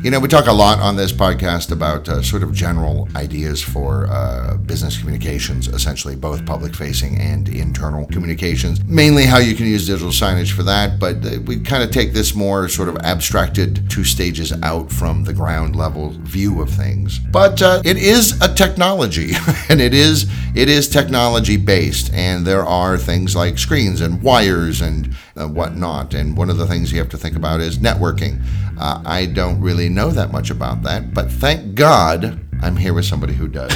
You know, we talk a lot on this podcast about uh, sort of general ideas for uh, business communications, essentially both public facing and internal communications. Mainly how you can use digital signage for that, but uh, we kind of take this more sort of abstracted two stages out from the ground level view of things. But uh, it is a technology, and it is it is technology based, and there are things like screens and wires and uh, whatnot. And one of the things you have to think about is networking. Uh, I don't really know that much about that, but thank God I'm here with somebody who does.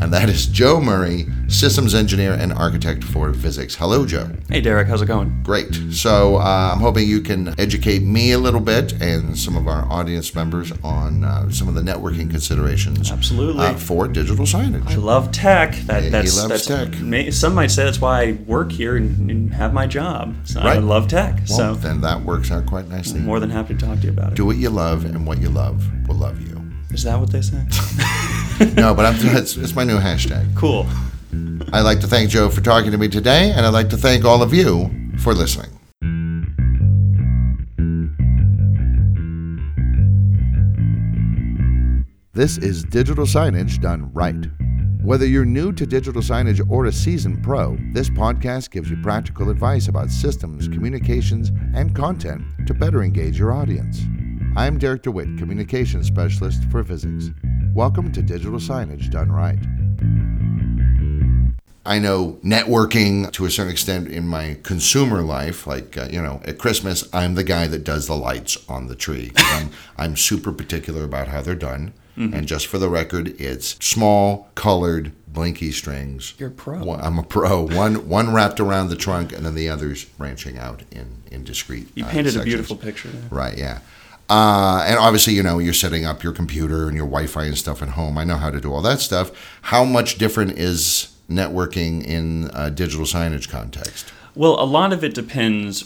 and that is Joe Murray, systems engineer and architect for Visix. Hello, Joe. Hey, Derek, how's it going? Great. So uh, I'm hoping you can educate me a little bit and some of our audience members on uh, some of the networking considerations. Absolutely. Uh, for digital signage. I love tech. That, He that's, loves that's, tech. may- Some might say that's why I work here and, and have my job. So I love tech. well, so then that works out quite nicely. more than happy to talk to you about it. Do what you love, and what you love will love you. Is that what they say? No, but I'm, it's, it's my new hashtag. cool. I'd like to thank Joe for talking to me today, and I'd like to thank all of you for listening. This is digital signage done right. Whether you're new to digital signage or a seasoned pro, this podcast gives you practical advice about systems, communications, and content to better engage your audience. I'm Derek DeWitt, Communications Specialist for Visix. Welcome to Digital Signage Done Right. I know networking to a certain extent in my consumer life, like, uh, you know, at Christmas, I'm the guy that does the lights on the tree. I'm, I'm super particular about how they're done. And just for the record, it's small, colored, blinky strings. You're a pro. One- I'm a pro. One one wrapped around the trunk, and then the others branching out in, in discrete You uh, painted a beautiful picture there. Right, yeah. Uh, and obviously, you know, you're setting up your computer and your Wi Fi and stuff at home. I know how to do all that stuff. How much different is networking in a digital signage context? Well, a lot of it depends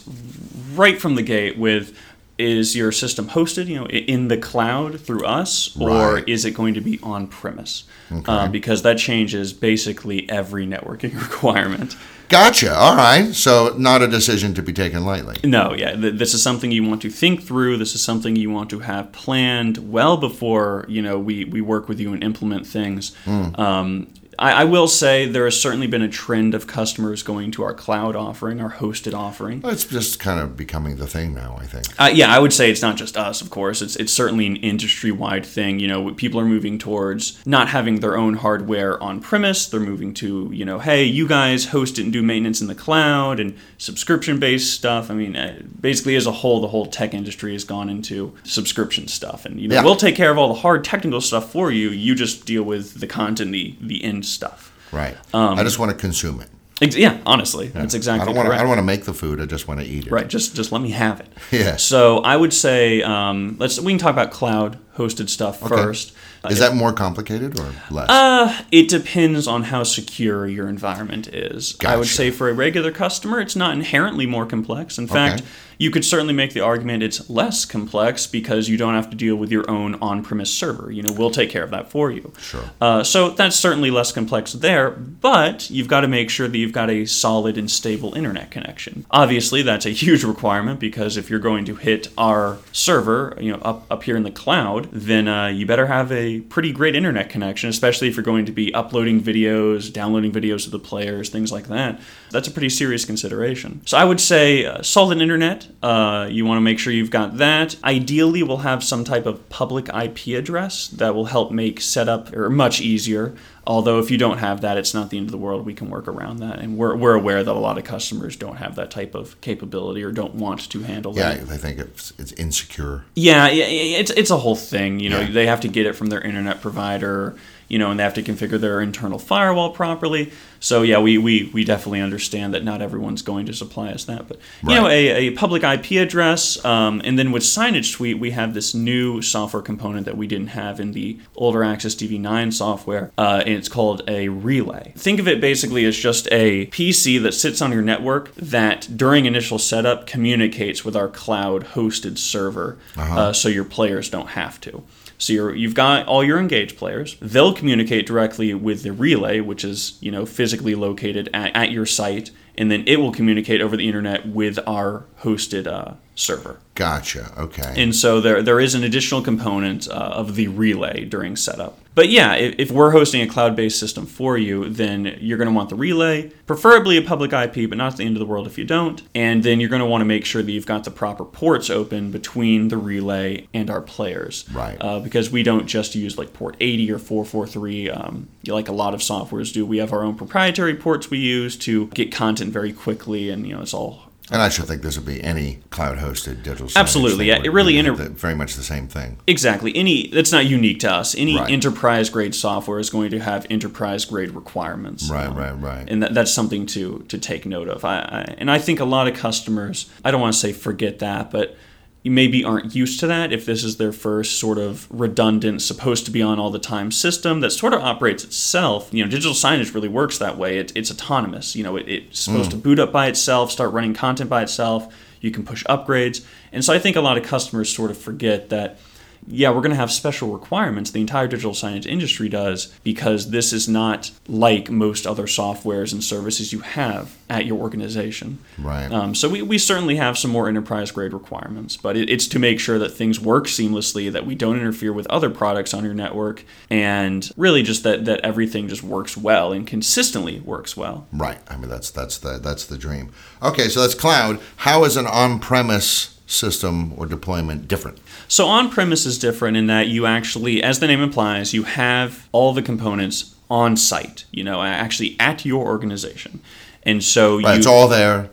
right from the gate with is your system hosted, you know, in the cloud through us, or Right. is it going to be on premise? Uh, because that changes basically every networking requirement. Gotcha. All right. So, not a decision to be taken lightly. No, yeah, th- this is something you want to think through. This is something you want to have planned well before you know we we work with you and implement things. Um, I, I will say there has certainly been a trend of customers going to our cloud offering, our hosted offering. It's just kind of becoming the thing now, I think. Uh, yeah, I would say it's not just us, of course. It's it's certainly an industry wide thing. You know, people are moving towards not having their own hardware on premise. They're moving to you know, hey, you guys host it and do maintenance in the cloud and subscription based stuff. I mean, uh, basically as a whole, the whole tech industry has gone into subscription stuff, and you know, Yeah. we'll take care of all the hard technical stuff for you. You just deal with the content, the the end stuff. Right. I just want to consume it. Ex- yeah, honestly, that's exactly I don't want to. I don't want to make the food. I just want to eat it. Right, just just let me have it. Yeah. So I would say um, let's we can talk about cloud hosted stuff first. Is that more complicated or less? Uh, it depends on how secure your environment is. I would say for a regular customer, it's not inherently more complex. In fact, Okay. you could certainly make the argument it's less complex because you don't have to deal with your own on-premise server. You know, we'll take care of that for you. Sure. Uh, so that's certainly less complex there, but you've got to make sure that you've got a solid and stable internet connection. Obviously, that's a huge requirement because if you're going to hit our server, you know, up, up here in the cloud, then uh, you better have a pretty great internet connection, especially if you're going to be uploading videos, downloading videos to the players, things like that. That's a pretty serious consideration. So I would say uh, solid internet. Uh, you want to make sure you've got that. Ideally, we'll have some type of public IP address that will help make setup or much easier. Although if you don't have that, it's not the end of the world. We can work around that, and we're, we're aware that a lot of customers don't have that type of capability or don't want to handle that. yeah, they think it's it's insecure. Yeah, yeah, yeah, it's it's a whole thing. You know, Yeah. they have to get it from their internet provider. You know, and they have to configure their internal firewall properly. So yeah, we, we, we definitely understand that not everyone's going to supply us that, but you know, a, a public IP address, um, and then with Signage Suite, we have this new software component that we didn't have in the older AxisTV9 software, uh, and it's called a relay. Think of it basically as just a PC that sits on your network that during initial setup communicates with our cloud hosted server, uh, so your players don't have to. So you're, you've got all your engaged players. They'll communicate directly with the relay, which is you know physically located at, at your site and then it will communicate over the internet with our hosted uh, server. Gotcha. Okay. And so there, there is an additional component uh, of the relay during setup. But yeah, if, if we're hosting a cloud based system for you, then you're going to want the relay, preferably a public IP, but not the end of the world if you don't. And then you're going to want to make sure that you've got the proper ports open between the relay and our players. Right. Uh, because we don't just use like port 80 or 443 um, like a lot of softwares do. We have our own proprietary ports we use to get content very quickly, and you know it's all and I should think this would be any cloud-hosted digital. Absolutely, yeah, it really inter- the- very much the same thing. Exactly. Any that's not unique to us. Any Right. enterprise grade software is going to have enterprise grade requirements. Right, Um, right, right. And that, that's something to to take note of. I, I and I think a lot of customers. I don't want to say forget that, but maybe aren't used to that if this is their first sort of redundant, supposed to be on all the time system that sort of operates itself. You know, digital signage really works that way. It, it's autonomous. You know, it, it's supposed to mm. boot up by itself, start running content by itself. You can push upgrades. And so I think a lot of customers sort of forget that yeah, we're going to have special requirements. The entire digital signage industry does because this is not like most other softwares and services you have at your organization. Right. Um, so we, we certainly have some more enterprise grade requirements, but it, it's to make sure that things work seamlessly, that we don't interfere with other products on your network, and really just that, that everything just works well and consistently works well. Right. I mean, that's that's the that's the dream. Okay, so that's cloud. How is an on-premise system or deployment different? So on premise is different in that you actually, as the name implies, you have all the components on site, you know, actually at your organization. And so Right, you it's all there.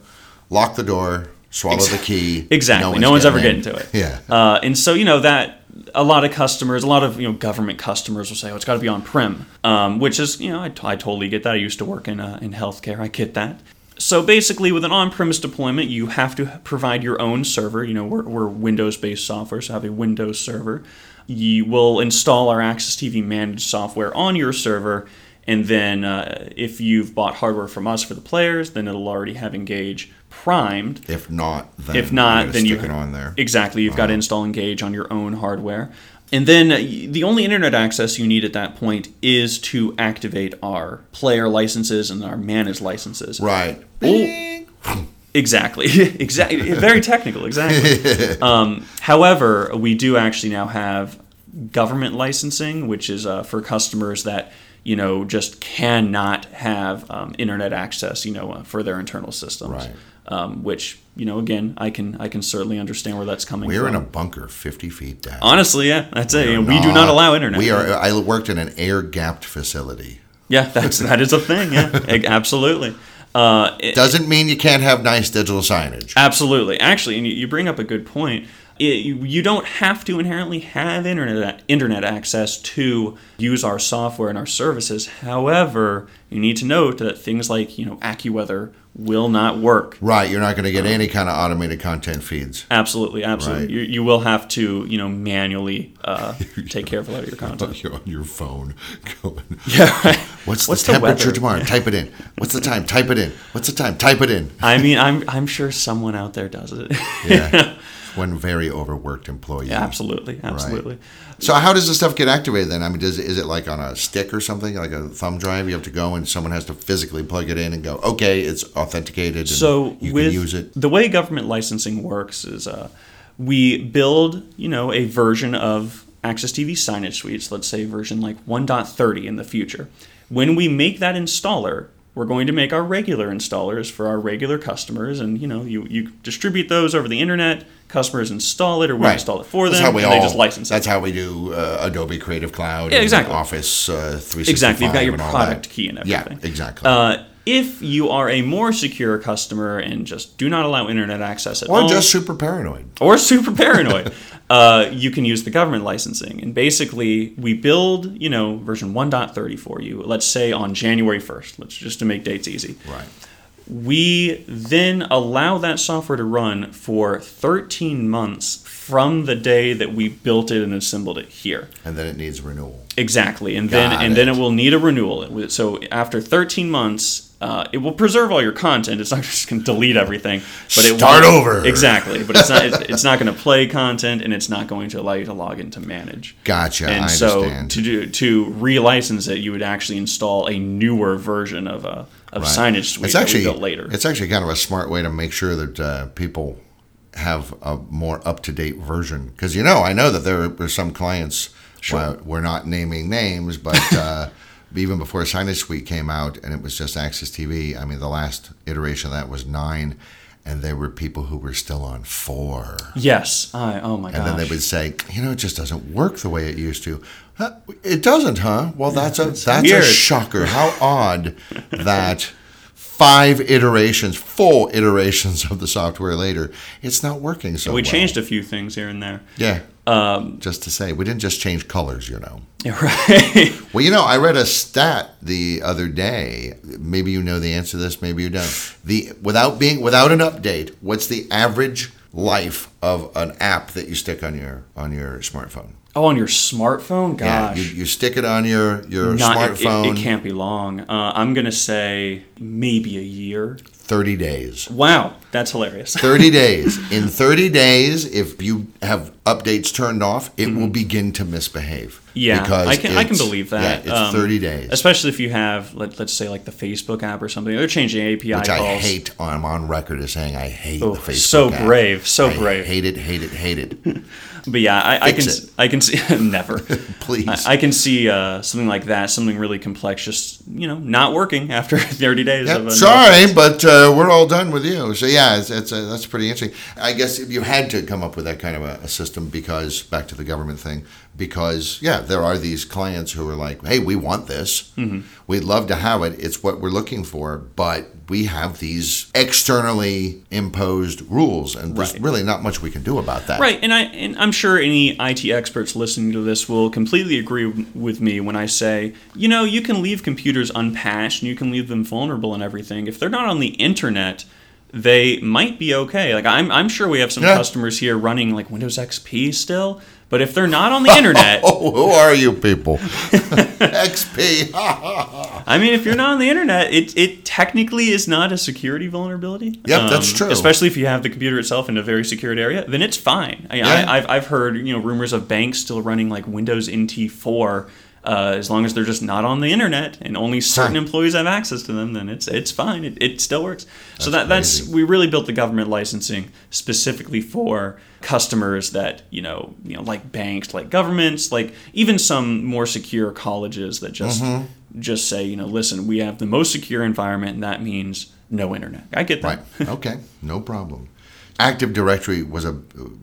Lock the door. Swallow the key. Exactly. No one's ever getting getting to it. Yeah. Uh, and so, you know, that a lot of customers, a lot of, you know, government customers will say, oh, it's got to be on prem, um, which is, you know, I, I totally get that. I used to work in, uh, in healthcare. I get that. So basically, with an on premise deployment, you have to provide your own server. You know, we're, we're Windows based software, so have a Windows server. You will install our AxisTV managed software on your server. And then, uh, if you've bought hardware from us for the players, then it'll already have Engage primed If not, then if not, then you stick it on there. Exactly, you've got to install Engage on your own hardware, and then uh, the only internet access you need at that point is to activate our player licenses and our managed licenses. Right. Bing. Exactly, exactly. Very technical. Exactly. um, however, we do actually now have government licensing, which is uh, for customers that you know just cannot have um, internet access, you know, uh, for their internal systems. Right. Um, which you know, again, I can I can certainly understand where that's coming from. We're from. in a bunker 50 feet down. Honestly, yeah, that's it. You know, we do not allow internet. We are. I worked in an air-gapped facility. Yeah, that's that is a thing. Yeah, absolutely. Uh, it- Doesn't mean you can't have nice digital signage. Absolutely. Actually, and you- you bring up a good point. It, you don't have to inherently have internet internet access to use our software and our services. However, you need to note that things like you know AccuWeather will not work. Right. You're not going to get any kind of automated content feeds. Absolutely, absolutely. Right. You, you will have to you know manually uh, take care of a lot of your content. You're on your phone going. Yeah. Right. What's, the temperature tomorrow? Type it in. What's the time? Type it in. What's the time? Type it in. I mean, I'm I'm sure someone out there does it. Yeah. One very overworked employee. absolutely, absolutely. So how does this stuff get activated then? I mean, does is it like on a stick or something, like a thumb drive? You have to go and someone has to physically plug it in and go, okay, it's authenticated. And So you with can use it. the way government licensing works is uh, we build you know a version of AxisTV signage suites. Let's say version like 1.30 in the future. When we make that installer, we're going to make our regular installers for our regular customers, and you know you you distribute those over the internet. Customers install it, or we Right. install it for That's them, how we and all. they just license it. That's how we do uh, Adobe Creative Cloud. Yeah, and exactly. Office uh, 365. Exactly, you've got your product key and everything Yeah, exactly. Uh, if you are a more secure customer and just do not allow internet access at all. or all, just super paranoid. or super paranoid, uh, you can use the government licensing. And basically, we build, you know, version 1.30 for you. Let's say on January 1st. Let's just to make dates easy. Right. We then allow that software to run for 13 months from the day that we built it and assembled it here. And then it needs renewal. Exactly, and then Got and then it. it will need a renewal. So after 13 months, uh, it will preserve all your content. It's not just going to delete everything, but it Start over. exactly. But it's not. It's, it's not going to play content, and it's not going to allow you to log in to manage. Gotcha. And I so understand. to do to relicense it, you would actually install a newer version of a of Right. signage suite It's actually later. It's actually kind of a smart way to make sure that uh, people have a more up to date version. Because you know, I know that there are some clients. Sure. well, we're not naming names, but uh, even before Signage Suite came out, and it was just AxisTV. I mean, the last iteration of that was nine, and there were people who were still on four. Yes. I, oh my god. And gosh. then they would say, you know, it just doesn't work the way it used to. Huh, It doesn't, huh? Well, that's a that's a shocker. How odd that five iterations, full iterations of the software later, it's not working so we well. changed a few things here and there. Yeah. Um, Just to say, we didn't just change colors, you know. right. Well, you know, I read a stat the other day. Maybe you know the answer to this, maybe you don't. The without being without an update, what's the average life of an app that you stick on your on your smartphone? Oh, on your smartphone? Gosh. Yeah, you, you stick it on your your Not, smartphone. It, it can't be long. Uh, I'm gonna say maybe a year. Thirty days. Wow, that's hilarious. 30 days. In 30 days, if you have updates turned off, it will begin to misbehave. Mm-hmm. Yeah, Because I can I can believe that. Yeah, it's Um, 30 days. Especially if you have, let, let's say, like the Facebook app or something. They're changing API Which I hate. I'm on record as saying I hate Oh, the Facebook app. so app. brave, so I brave. hate it, hate it, hate it. But yeah, I, I can s- I can see never. Please. I, I can see uh, something like that, something really complex, just you know, not working after 30 days Yep, sorry, but uh, we're all done with you. So yeah, it's, it's uh, that's pretty interesting. I guess you had to come up with that kind of a, a system because back to the government thing. Because yeah, there are these clients who are like, "Hey, we want this. Mm-hmm. We'd love to have it. It's what we're looking for, but we have these externally imposed rules, and there's Right. really not much we can do about that." Right, and I and I'm sure any IT experts listening to this will completely agree with me when I say, you know, you can leave computers unpatched and you can leave them vulnerable and everything. If they're not on the internet, they might be okay. Like I'm I'm sure we have some Yeah. customers here running like Windows XP still, but if they're not on the internet, Oh, who are you people? XP. I mean, if you're not on the internet, it, it technically is not a security vulnerability. Yep, that's true. Especially if you have the computer itself in a very secured area, then it's fine. I, Yeah. I, I've, I've heard you know rumors of banks still running like Windows NT four. Uh, as long as they're just not on the internet and only certain Huh. employees have access to them, then it's it's fine. It, it still works. so that That's that's we really built the government licensing specifically for customers that you know you know like banks, like governments, like even some more secure colleges that just Mm-hmm. just say you know listen we have the most secure environment and that means no internet. I get that. Right. Okay. No problem. Active Directory was a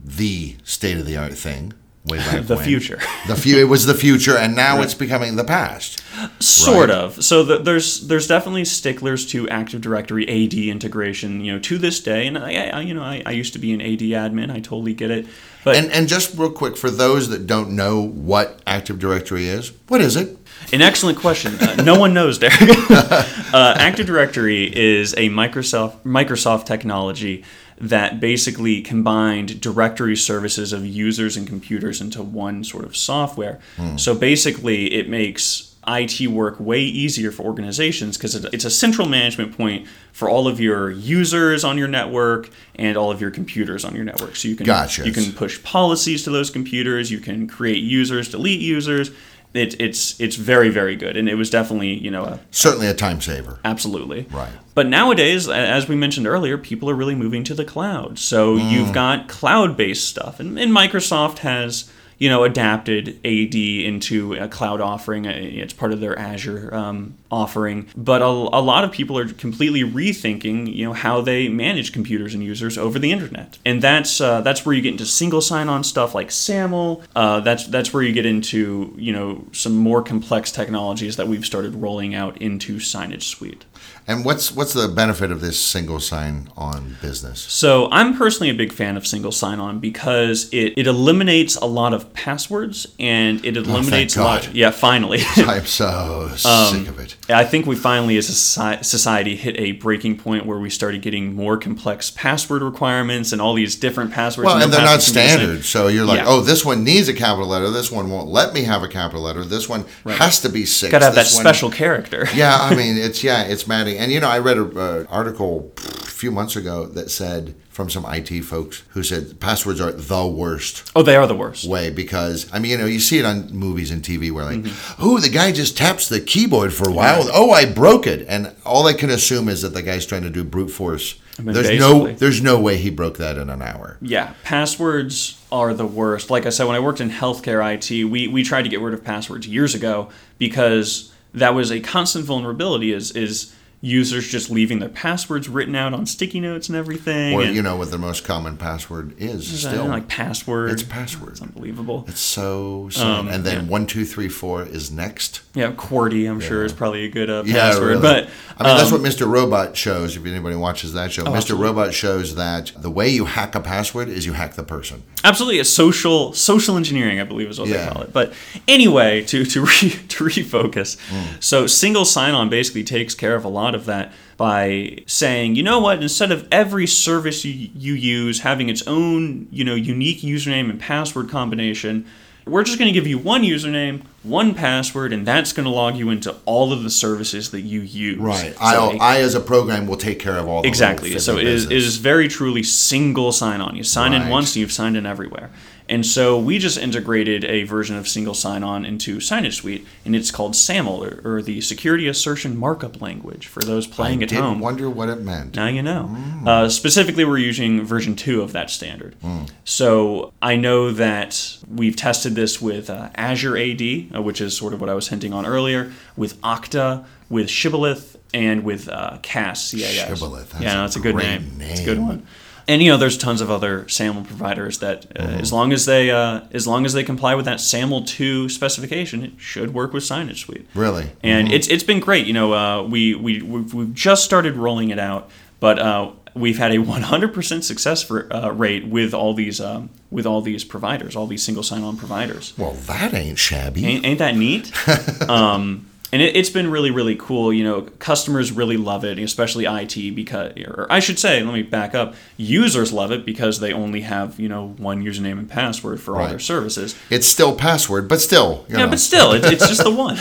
the state of the art thing. Way back The when. future. The few. It was the future, and now it's becoming the past. Sort Right. of. So the, there's there's definitely sticklers to Active Directory AD integration. You know, to this day, and I, I you know I, I used to be an AD admin. I totally get it. But And and just real quick for those that don't know what Active Directory is, what is it? An excellent question. Uh, no one knows, Derek. uh, Active Directory is a Microsoft Microsoft technology that basically combined directory services of users and computers into one sort of software. Hmm. So basically, it makes IT work way easier for organizations because it's a central management point for all of your users on your network and all of your computers on your network. So you can Gotcha. you can push policies to those computers. You can create users, delete users. It, it's it's very very good, and it was definitely you know a, Certainly a time saver. absolutely Right. But nowadays, as we mentioned earlier, people are really moving to the cloud. So mm. you've got cloud based stuff, and, and Microsoft has you know adapted AD into a cloud offering. Uh, It's part of their Azure um, offering. But a, a lot of people are completely rethinking you know how they manage computers and users over the internet, and that's uh, that's where you get into single sign on stuff like SAML. Uh, that's that's where you get into you know some more complex technologies that we've started rolling out into Signage Suite. And what's what's the benefit of this single sign on business? So I'm personally a big fan of single sign-on because it, it eliminates a lot of of passwords, and it eliminates oh, a God. lot. Yeah, finally. I'm so Um, sick of it. I think we finally, as a society, hit a breaking point where we started getting more complex password requirements and all these different passwords. Well, no and they're not the standard. So you're like, Yeah. oh, this one needs a capital letter. This one won't let me have a capital letter. This one has to be six. Got to have that one- special character. yeah, I mean, it's yeah, it's maddening. And you know, I read an uh, article a few months ago that said from some IT folks who said passwords are the worst Oh, they are the worst. way because I mean, you know, you see it on movies and TV where like, Mm-hmm. oh, the guy just taps the keyboard for a while. Oh, I broke it, and all I can assume is that the guy's trying to do brute force. mean, there's no, there's no way he broke that in an hour. Yeah, passwords are the worst. Like I said, when I worked in healthcare IT, we, we tried to get rid of passwords years ago because that was a constant vulnerability is is users just leaving their passwords written out on sticky notes and everything. Or and you know what the most common password is Is still. like password. It's password. It's unbelievable. It's so so, Um, and then yeah. one two three four is next. Yeah, QWERTY, I'm sure, is probably a good uh, Yeah, password. really. But I mean, that's um, what Mr. Robot shows. If anybody watches that show, Mr. Oh, absolutely. Robot shows that the way you hack a password is you hack the person. absolutely a social social engineering, I believe, is what Yeah. they call it. But anyway, to to re, to refocus, Hmm. so single sign-on basically takes care of a lot of that by saying, you know what, instead of every service you, you use having its own you know unique username and password combination. We're just going to give you one username, one password, and that's going to log you into all of the services that you use. Right. So I, I, as a program, will take care of all the Exactly. So it is, it is very truly single sign on. You sign in once and you've signed in everywhere. And so we just integrated a version of single sign on into Signage Suite, and it's called SAML, or, or the Security Assertion Markup Language, for those playing I at home. wonder what it meant. Now you know. Uh, specifically, we're using version 2 of that standard. Hmm. So I know that we've tested this with uh, Azure AD, uh, which is sort of what I was hinting on earlier, with Okta, with Shibboleth, and with uh, CAS, CAS. Shibboleth, that's yeah, a that's a good great name. It's a good one. And you know, there's tons of other SAML providers that, uh, Mm-hmm. as long as they uh, as long as they comply with that SAML two specification, it should work with Signage Suite Really? and it's it's been great. You know, uh, we we we've, we've just started rolling it out, but uh, we've had a 100% success for, uh, rate with all these um, with all these providers, all these single sign-on providers. Well, that ain't shabby. Ain't, ain't that neat? um, and it, it's been really really cool. You know, customers really love it, especially IT because, or I should say, let me back up. Users love it because they only have you know one username and password for all their services. It's still password, but still. You Yeah, know. but still, it, it's just the one.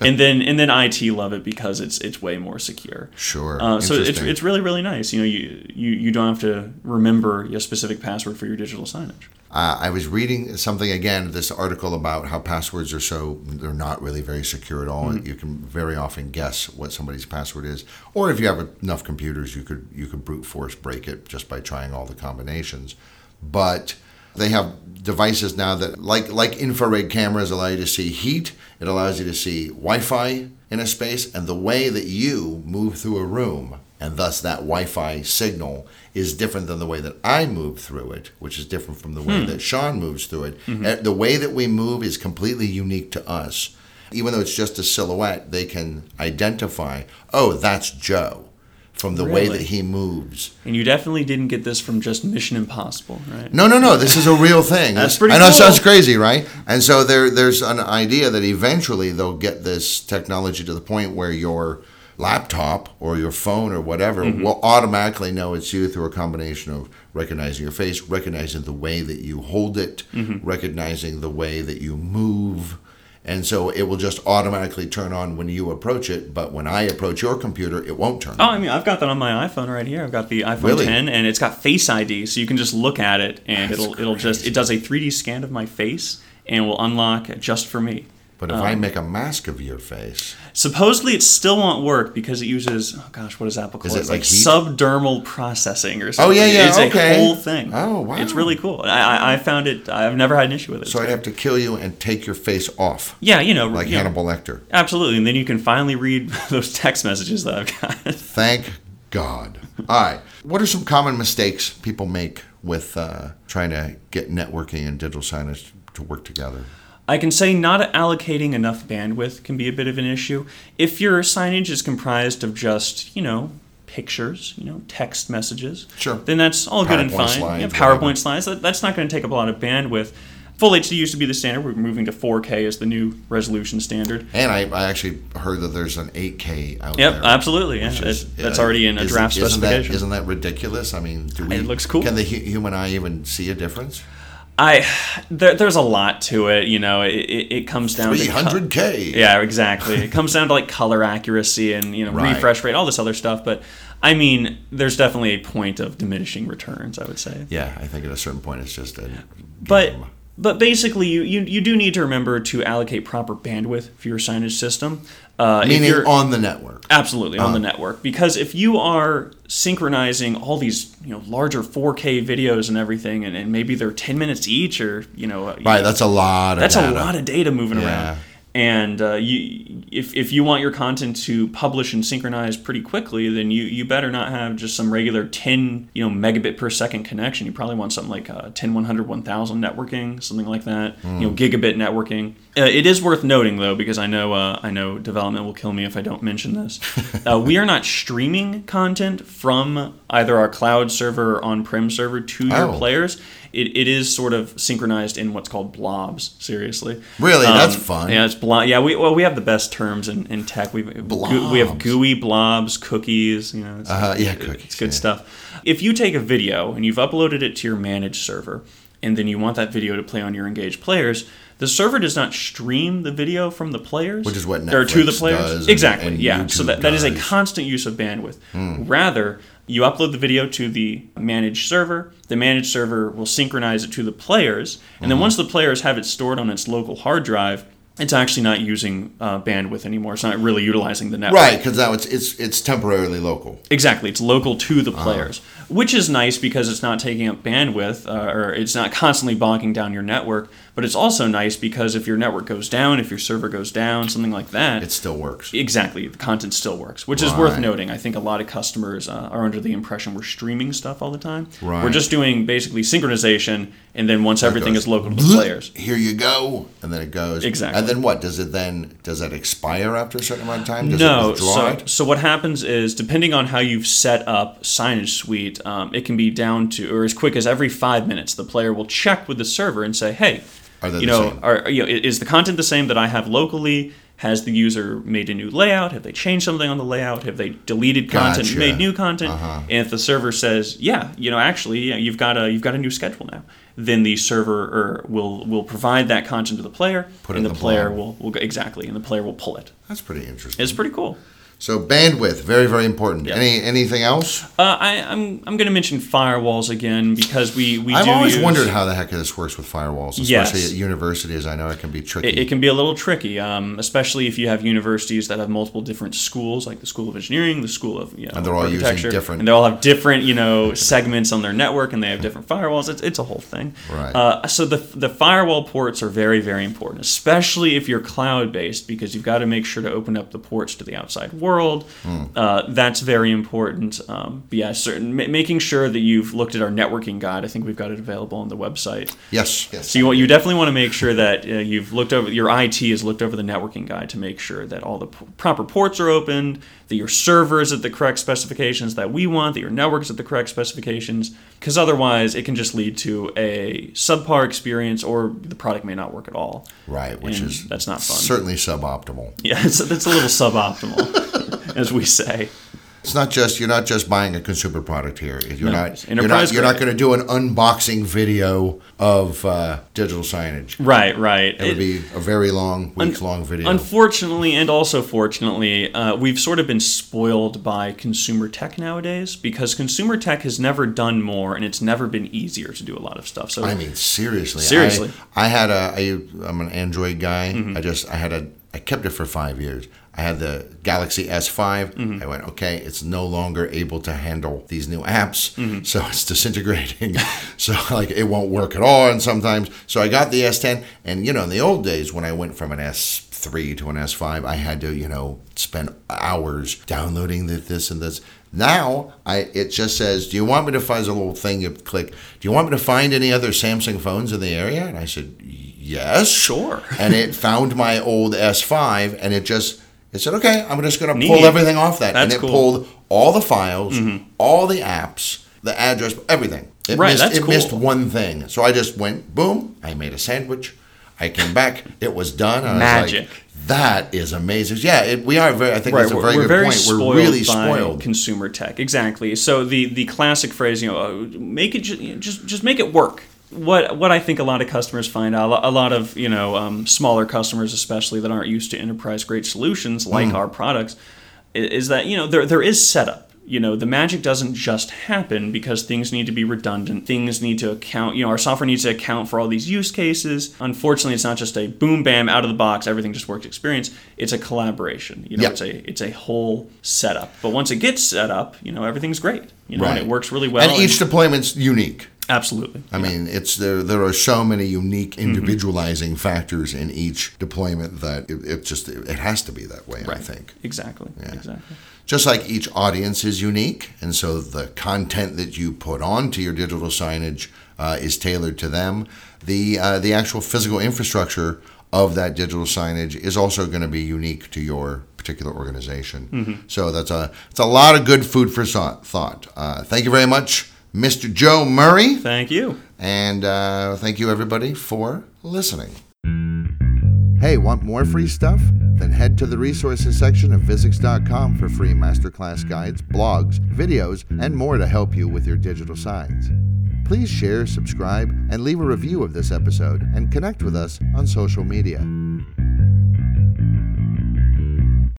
and then and then IT love it because it's it's way more secure. Sure. Uh, so it's, it's really really nice. You know, you, you you don't have to remember a specific password for your digital signage. Uh, I was reading something again, this article about how passwords are so, they're not really very secure at all. Mm-hmm. You can very often guess what somebody's password is. Or if you have enough computers, you could, you could brute force break it just by trying all the combinations. But they have devices now that, like, like infrared cameras, allow you to see heat, it allows you to see Wi Fi in a space, and the way that you move through a room and thus that Wi-Fi signal is different than the way that I move through it, which is different from the way Hmm. that Sean moves through it. Mm-hmm. The way that we move is completely unique to us. Even though it's just a silhouette, they can identify, oh, that's Joe from the way that he moves. And you definitely didn't get this from just Mission Impossible, right? No, no, no. This is a real thing. That's pretty I know it sounds crazy, right? And so there, there's an idea that eventually they'll get this technology to the point where your laptop or your phone or whatever Mm-hmm. will automatically know it's you through a combination of recognizing your face, recognizing the way that you hold it, Mm-hmm. recognizing the way that you move. And so it will just automatically turn on when you approach it, but when I approach your computer, it won't turn on. Oh, on. I mean, I've got that on my iPhone right here. I've got the iPhone Really? 10, and it's got Face ID, so you can just look at it, and That's it'll it'll just it does a 3D scan of my face, and will unlock just for me. But if I Um, make a mask of your face, Supposedly, it still won't work because it uses oh gosh, what is Apple called? Is it? it It's like like subdermal processing or something. Oh yeah, yeah, It's okay. a whole thing. Oh, wow. It's really cool. I, I, I found it. I've never had an issue with it. so I'd have to kill you and take your face off, yeah, you know, like yeah, Hannibal Lecter. Absolutely, and then you can finally read those text messages that I've got. Thank God. All right. What are some common mistakes people make with uh, trying to get networking and digital signage to work together? I can say not allocating enough bandwidth can be a bit of an issue. If your signage is comprised of just, you know, pictures, you know, text messages, Sure. then that's all good and fine. slides, Yeah. PowerPoint slides, that, that's not going to take up a lot of bandwidth. Full HD used to be the standard. We're moving to 4K as the new resolution standard. And I, I actually heard that there's an 8K out Yep, there. absolutely. Yeah, is- that's uh, already in a draft isn't specification. That, isn't that ridiculous? I mean, do we, It looks cool. Can the hu- human eye even see a difference? I there, there's a lot to it. You know, it, it, it comes down to co- 300K. Yeah, exactly. it comes down to like color accuracy and you know Right. refresh rate, all this other stuff. But I mean, there's definitely a point of diminishing returns. I would say. Yeah, I think at a certain point it's just a. But game. but basically, you, you you do need to remember to allocate proper bandwidth for your signage system. Uh, meaning on the network. Absolutely on the Uh-huh. network because if you are synchronizing all these you know larger 4K videos and everything and, and maybe they're 10 minutes each or you know Right, that's a lot. Of that's a lot of data moving Yeah. around and uh, you if, if you want your content to publish and synchronize pretty quickly then you, you better not have just some regular 10 you know megabit per second connection you probably want something like uh, 10 100 1000 networking something like that Hmm. you know gigabit networking uh, it is worth noting though because I know uh, I know development will kill me if I don't mention this uh, we are not streaming content from either our cloud server or on-prem server to your Oh. players it, it is sort of synchronized in what's called blobs seriously Really? Um, That's fun. yeah, it's blob. Yeah, we well we have the best terms in, in tech. We we have. GUI blobs, cookies. You know, it's, Uh-huh, yeah, it- cookies, It's good yeah. stuff. If you take a video and you've uploaded it to your managed server, and then you want that video to play on your engaged players, the server does not stream the video from the players, Which is what or to the players. does exactly. and yeah. So YouTube that, that is a. Hmm. constant use of bandwidth. Rather, you upload the video to the managed server. The managed server will synchronize it to the players, and Hmm. then once the players have it stored on its local hard drive, it's actually not using uh, bandwidth anymore. It's not really utilizing the network. Right, because now it's it's it's temporarily local. Exactly, it's local to Uh-huh. the players, which is nice because it's not taking up bandwidth uh, or it's not constantly bogging down your network. But it's also nice because if your network goes down, if your server goes down, something like that, It still works. exactly the content still works, which is worth noting. I think a lot of customers uh, are under the impression we're streaming stuff all the time. Right. We're just doing basically synchronization, and then once everything goes is local to the players. Here you go, and then it goes Exactly. And then what does it then? Does that expire after a certain amount of time? Does no, it so, it? so what happens is depending on how you've set up Signage Suite, um, it can be down to or as quick as every five minutes. The player will check with the server and say, "Hey, you the know, same? are you know, is the content the same that I have locally?" Has the user made a new layout? Have they changed something on the layout? Have they deleted content, Gotcha. made new content? Uh-huh. And if the server says, "Yeah, you know, actually, yeah, you've got a you've got a new schedule now," then the server or will will provide that content to the player, Put it and in the the player blob. will will go, exactly, and the player will pull it. That's pretty interesting. It's pretty cool. So bandwidth, very very important. Yeah. Any anything else? Uh, I, I'm I'm going to mention firewalls again because we we I've always use- wondered how the heck this works with firewalls, especially Yes. at universities. I know it can be tricky. It, it can be a little tricky, um, especially if you have universities that have multiple different schools, like the School of Engineering, the School of you know, And they're all using different- and they all have different you know segments on their network, and they have different firewalls. It's, it's a whole thing. Right. Uh, so the the firewall ports are very very important, especially if you're cloud based, because you've got to make sure to open up the ports to the outside world. Hmm. Uh, that's very important. Um, yeah, certain ma- making sure that you've looked at our networking guide. I think we've got it available on the website. yes, yes. So you, you definitely want to make sure that uh, you've looked over your IT has looked over the networking guide to make sure that all the p- proper ports are opened, that your server is at the correct specifications that we want, that your network is at the correct specifications. Because otherwise, it can just lead to a subpar experience, or the product may not work at all. right, which And is that's not fun. certainly suboptimal. Yeah, it's, it's a little suboptimal, as we say. It's not just you're not just buying a consumer product here. You're No, not you're not you're not going to do an unboxing video of uh, digital signage. Right, right. It would be a very long, weeks long video. Unfortunately, and also fortunately, uh, we've sort of been spoiled by consumer tech nowadays because consumer tech has never done more and it's never been easier to do a lot of stuff. So I mean, seriously. Seriously. Mm-hmm. I, I had a. I, I'm an Android guy. I just. I had a. I kept it for five years. I had the Galaxy S5. Mm-hmm. I went, okay, it's no longer able to handle these new apps, Mm-hmm. so it's disintegrating. so like it won't work at all, and sometimes. So I got the S10, and you know, in the old days when I went from an S3 to an S5, I had to, you know, spend hours downloading this and this. Now I it just says, "Do you want me to find a little thing you click? Do you want me to find any other Samsung phones in the area?" And I said, "Yes, Sure. and it found my old S5, and it just it said, "Okay, I'm just going to pull everything off that." That's and it cool. pulled all the files, all the apps, the address, everything. It Right, missed, that's it missed one thing. So I just went, boom, I made a sandwich. I came back, it was done. And I was Magic. like, that is amazing. Yeah, it, we are very, I think Right, that's a we're, very we're good very point. spoiled We're really by spoiled. consumer tech. Exactly. So the the classic phrase, you know, uh, make it ju- just just make it work. What what I think a lot of customers find out, a lot of you know um, smaller customers, especially that aren't used to enterprise grade solutions like Mm. our products, is that you know there there is setup. You know, the magic doesn't just happen because things need to be redundant. Things need to account, you know, our software needs to account for all these use cases. Unfortunately, it's not just a boom bam out of the box, everything just works experience. It's a collaboration. You know, Yeah. it's a it's a whole setup. But once it gets set up, you know, everything's great. You know, and it works really well. and each deployment's unique. Absolutely. I mean, it's there. There are so many unique individualizing factors in each deployment that it, it just it has to be that way. I think. Exactly. Exactly. Just like each audience is unique, and so the content that you put onto your digital signage uh, is tailored to them. The uh, the actual physical infrastructure of that digital signage is also going to be unique to your particular organization. So that's a it's a lot of good food for thought. thought. Uh, thank you very much, Mr. Joe Murray, Thank you. and uh, thank you everybody for listening. Hey, want more free stuff? Then head to the resources section of visix.com for free masterclass guides, blogs, videos, and more to help you with your digital signs. Please share, subscribe, and leave a review of this episode and connect with us on social media.